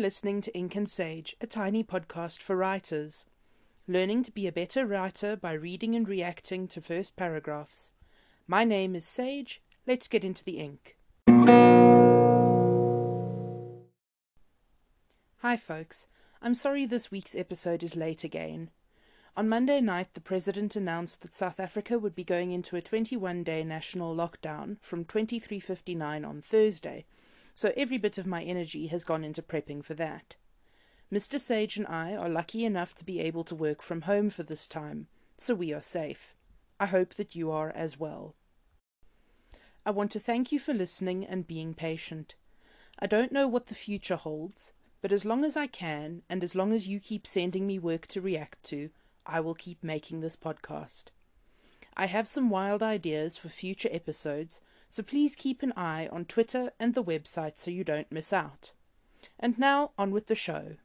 listening to Ink and Sage, a tiny podcast for writers. Learning to be a better writer by reading and reacting to first paragraphs. My name is Sage. Let's get into the ink. Hi, folks. I'm sorry this week's episode is late again. On Monday night, the President announced that South Africa would be going into a 21 day national lockdown from 2359 on Thursday so every bit of my energy has gone into prepping for that. Mr. Sage and I are lucky enough to be able to work from home for this time, so we are safe. I hope that you are as well. I want to thank you for listening and being patient. I don't know what the future holds, but as long as I can, and as long as you keep sending me work to react to, I will keep making this podcast. I have some wild ideas for future episodes, so please keep an eye on Twitter and the website so you don't miss out. And now, on with the show.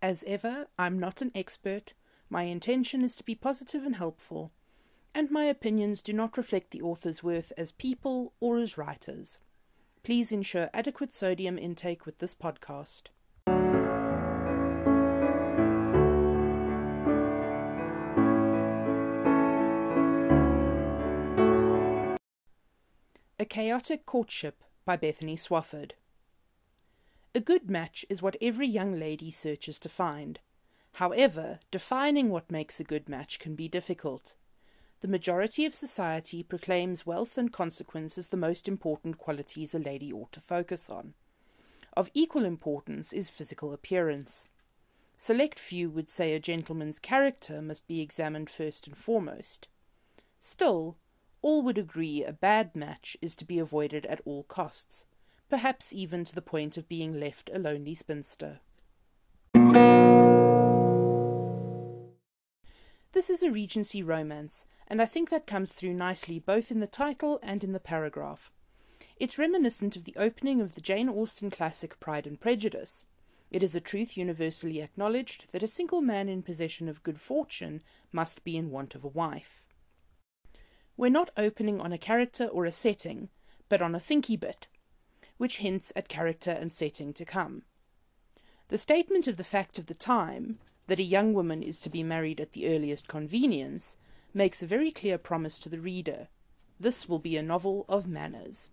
As ever, I'm not an expert. My intention is to be positive and helpful, and my opinions do not reflect the author's worth as people or as writers. Please ensure adequate sodium intake with this podcast. A Chaotic Courtship by Bethany Swafford. A good match is what every young lady searches to find. However, defining what makes a good match can be difficult. The majority of society proclaims wealth and consequence as the most important qualities a lady ought to focus on. Of equal importance is physical appearance. Select few would say a gentleman's character must be examined first and foremost. Still, all would agree a bad match is to be avoided at all costs, perhaps even to the point of being left a lonely spinster. This is a Regency romance, and I think that comes through nicely both in the title and in the paragraph. It's reminiscent of the opening of the Jane Austen classic Pride and Prejudice. It is a truth universally acknowledged that a single man in possession of good fortune must be in want of a wife. We're not opening on a character or a setting, but on a thinky bit, which hints at character and setting to come. The statement of the fact of the time, that a young woman is to be married at the earliest convenience, makes a very clear promise to the reader. This will be a novel of manners.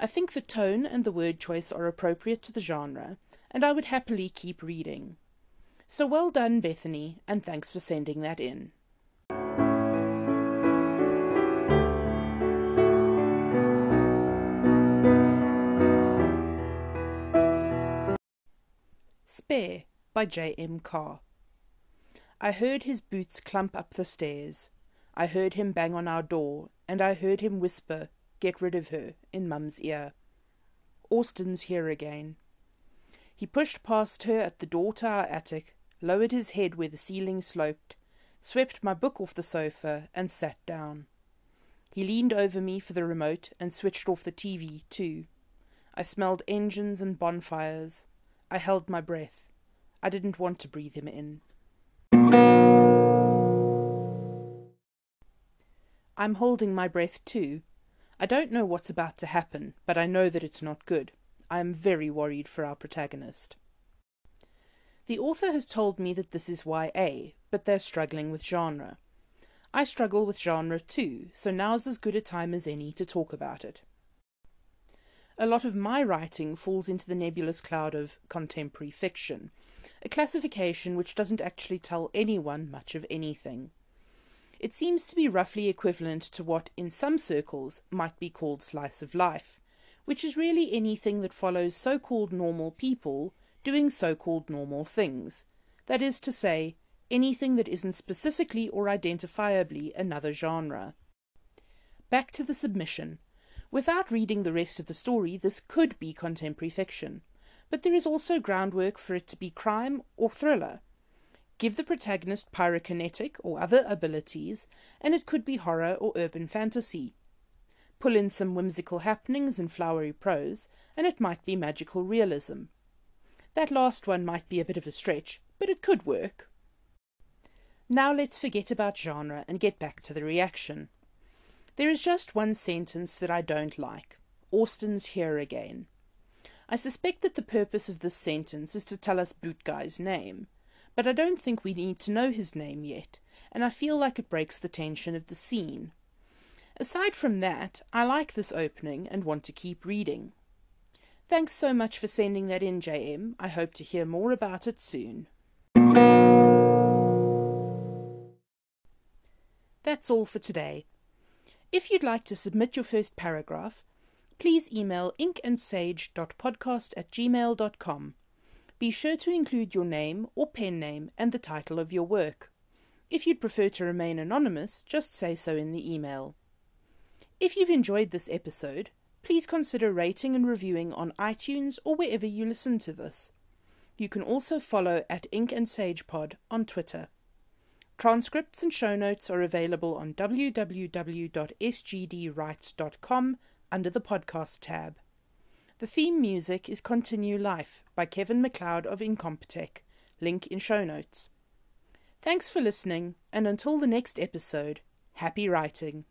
I think the tone and the word choice are appropriate to the genre, and I would happily keep reading. So well done, Bethany, and thanks for sending that in. Spare by J. M. Carr. I heard his boots clump up the stairs. I heard him bang on our door, and I heard him whisper, Get rid of her, in Mum's ear. Austin's here again. He pushed past her at the door to our attic, lowered his head where the ceiling sloped, swept my book off the sofa, and sat down. He leaned over me for the remote and switched off the TV, too. I smelled engines and bonfires. I held my breath. I didn't want to breathe him in. I'm holding my breath too. I don't know what's about to happen, but I know that it's not good. I am very worried for our protagonist. The author has told me that this is YA, but they're struggling with genre. I struggle with genre too, so now's as good a time as any to talk about it a lot of my writing falls into the nebulous cloud of contemporary fiction, a classification which doesn't actually tell anyone much of anything. It seems to be roughly equivalent to what, in some circles, might be called slice of life, which is really anything that follows so called normal people doing so called normal things. That is to say, anything that isn't specifically or identifiably another genre. Back to the submission. Without reading the rest of the story, this could be contemporary fiction, but there is also groundwork for it to be crime or thriller. Give the protagonist pyrokinetic or other abilities, and it could be horror or urban fantasy. Pull in some whimsical happenings and flowery prose, and it might be magical realism. That last one might be a bit of a stretch, but it could work. Now let's forget about genre and get back to the reaction. There is just one sentence that I don't like. Austin's here again. I suspect that the purpose of this sentence is to tell us Boot Guy's name, but I don't think we need to know his name yet, and I feel like it breaks the tension of the scene. Aside from that, I like this opening and want to keep reading. Thanks so much for sending that in, JM. I hope to hear more about it soon. That's all for today. If you'd like to submit your first paragraph, please email inkandsage.podcast at gmail.com. Be sure to include your name or pen name and the title of your work. If you'd prefer to remain anonymous, just say so in the email. If you've enjoyed this episode, please consider rating and reviewing on iTunes or wherever you listen to this. You can also follow at Ink and Sage Pod on Twitter. Transcripts and show notes are available on www.sgdwrites.com under the podcast tab. The theme music is Continue Life by Kevin MacLeod of Incompetech, link in show notes. Thanks for listening, and until the next episode, happy writing.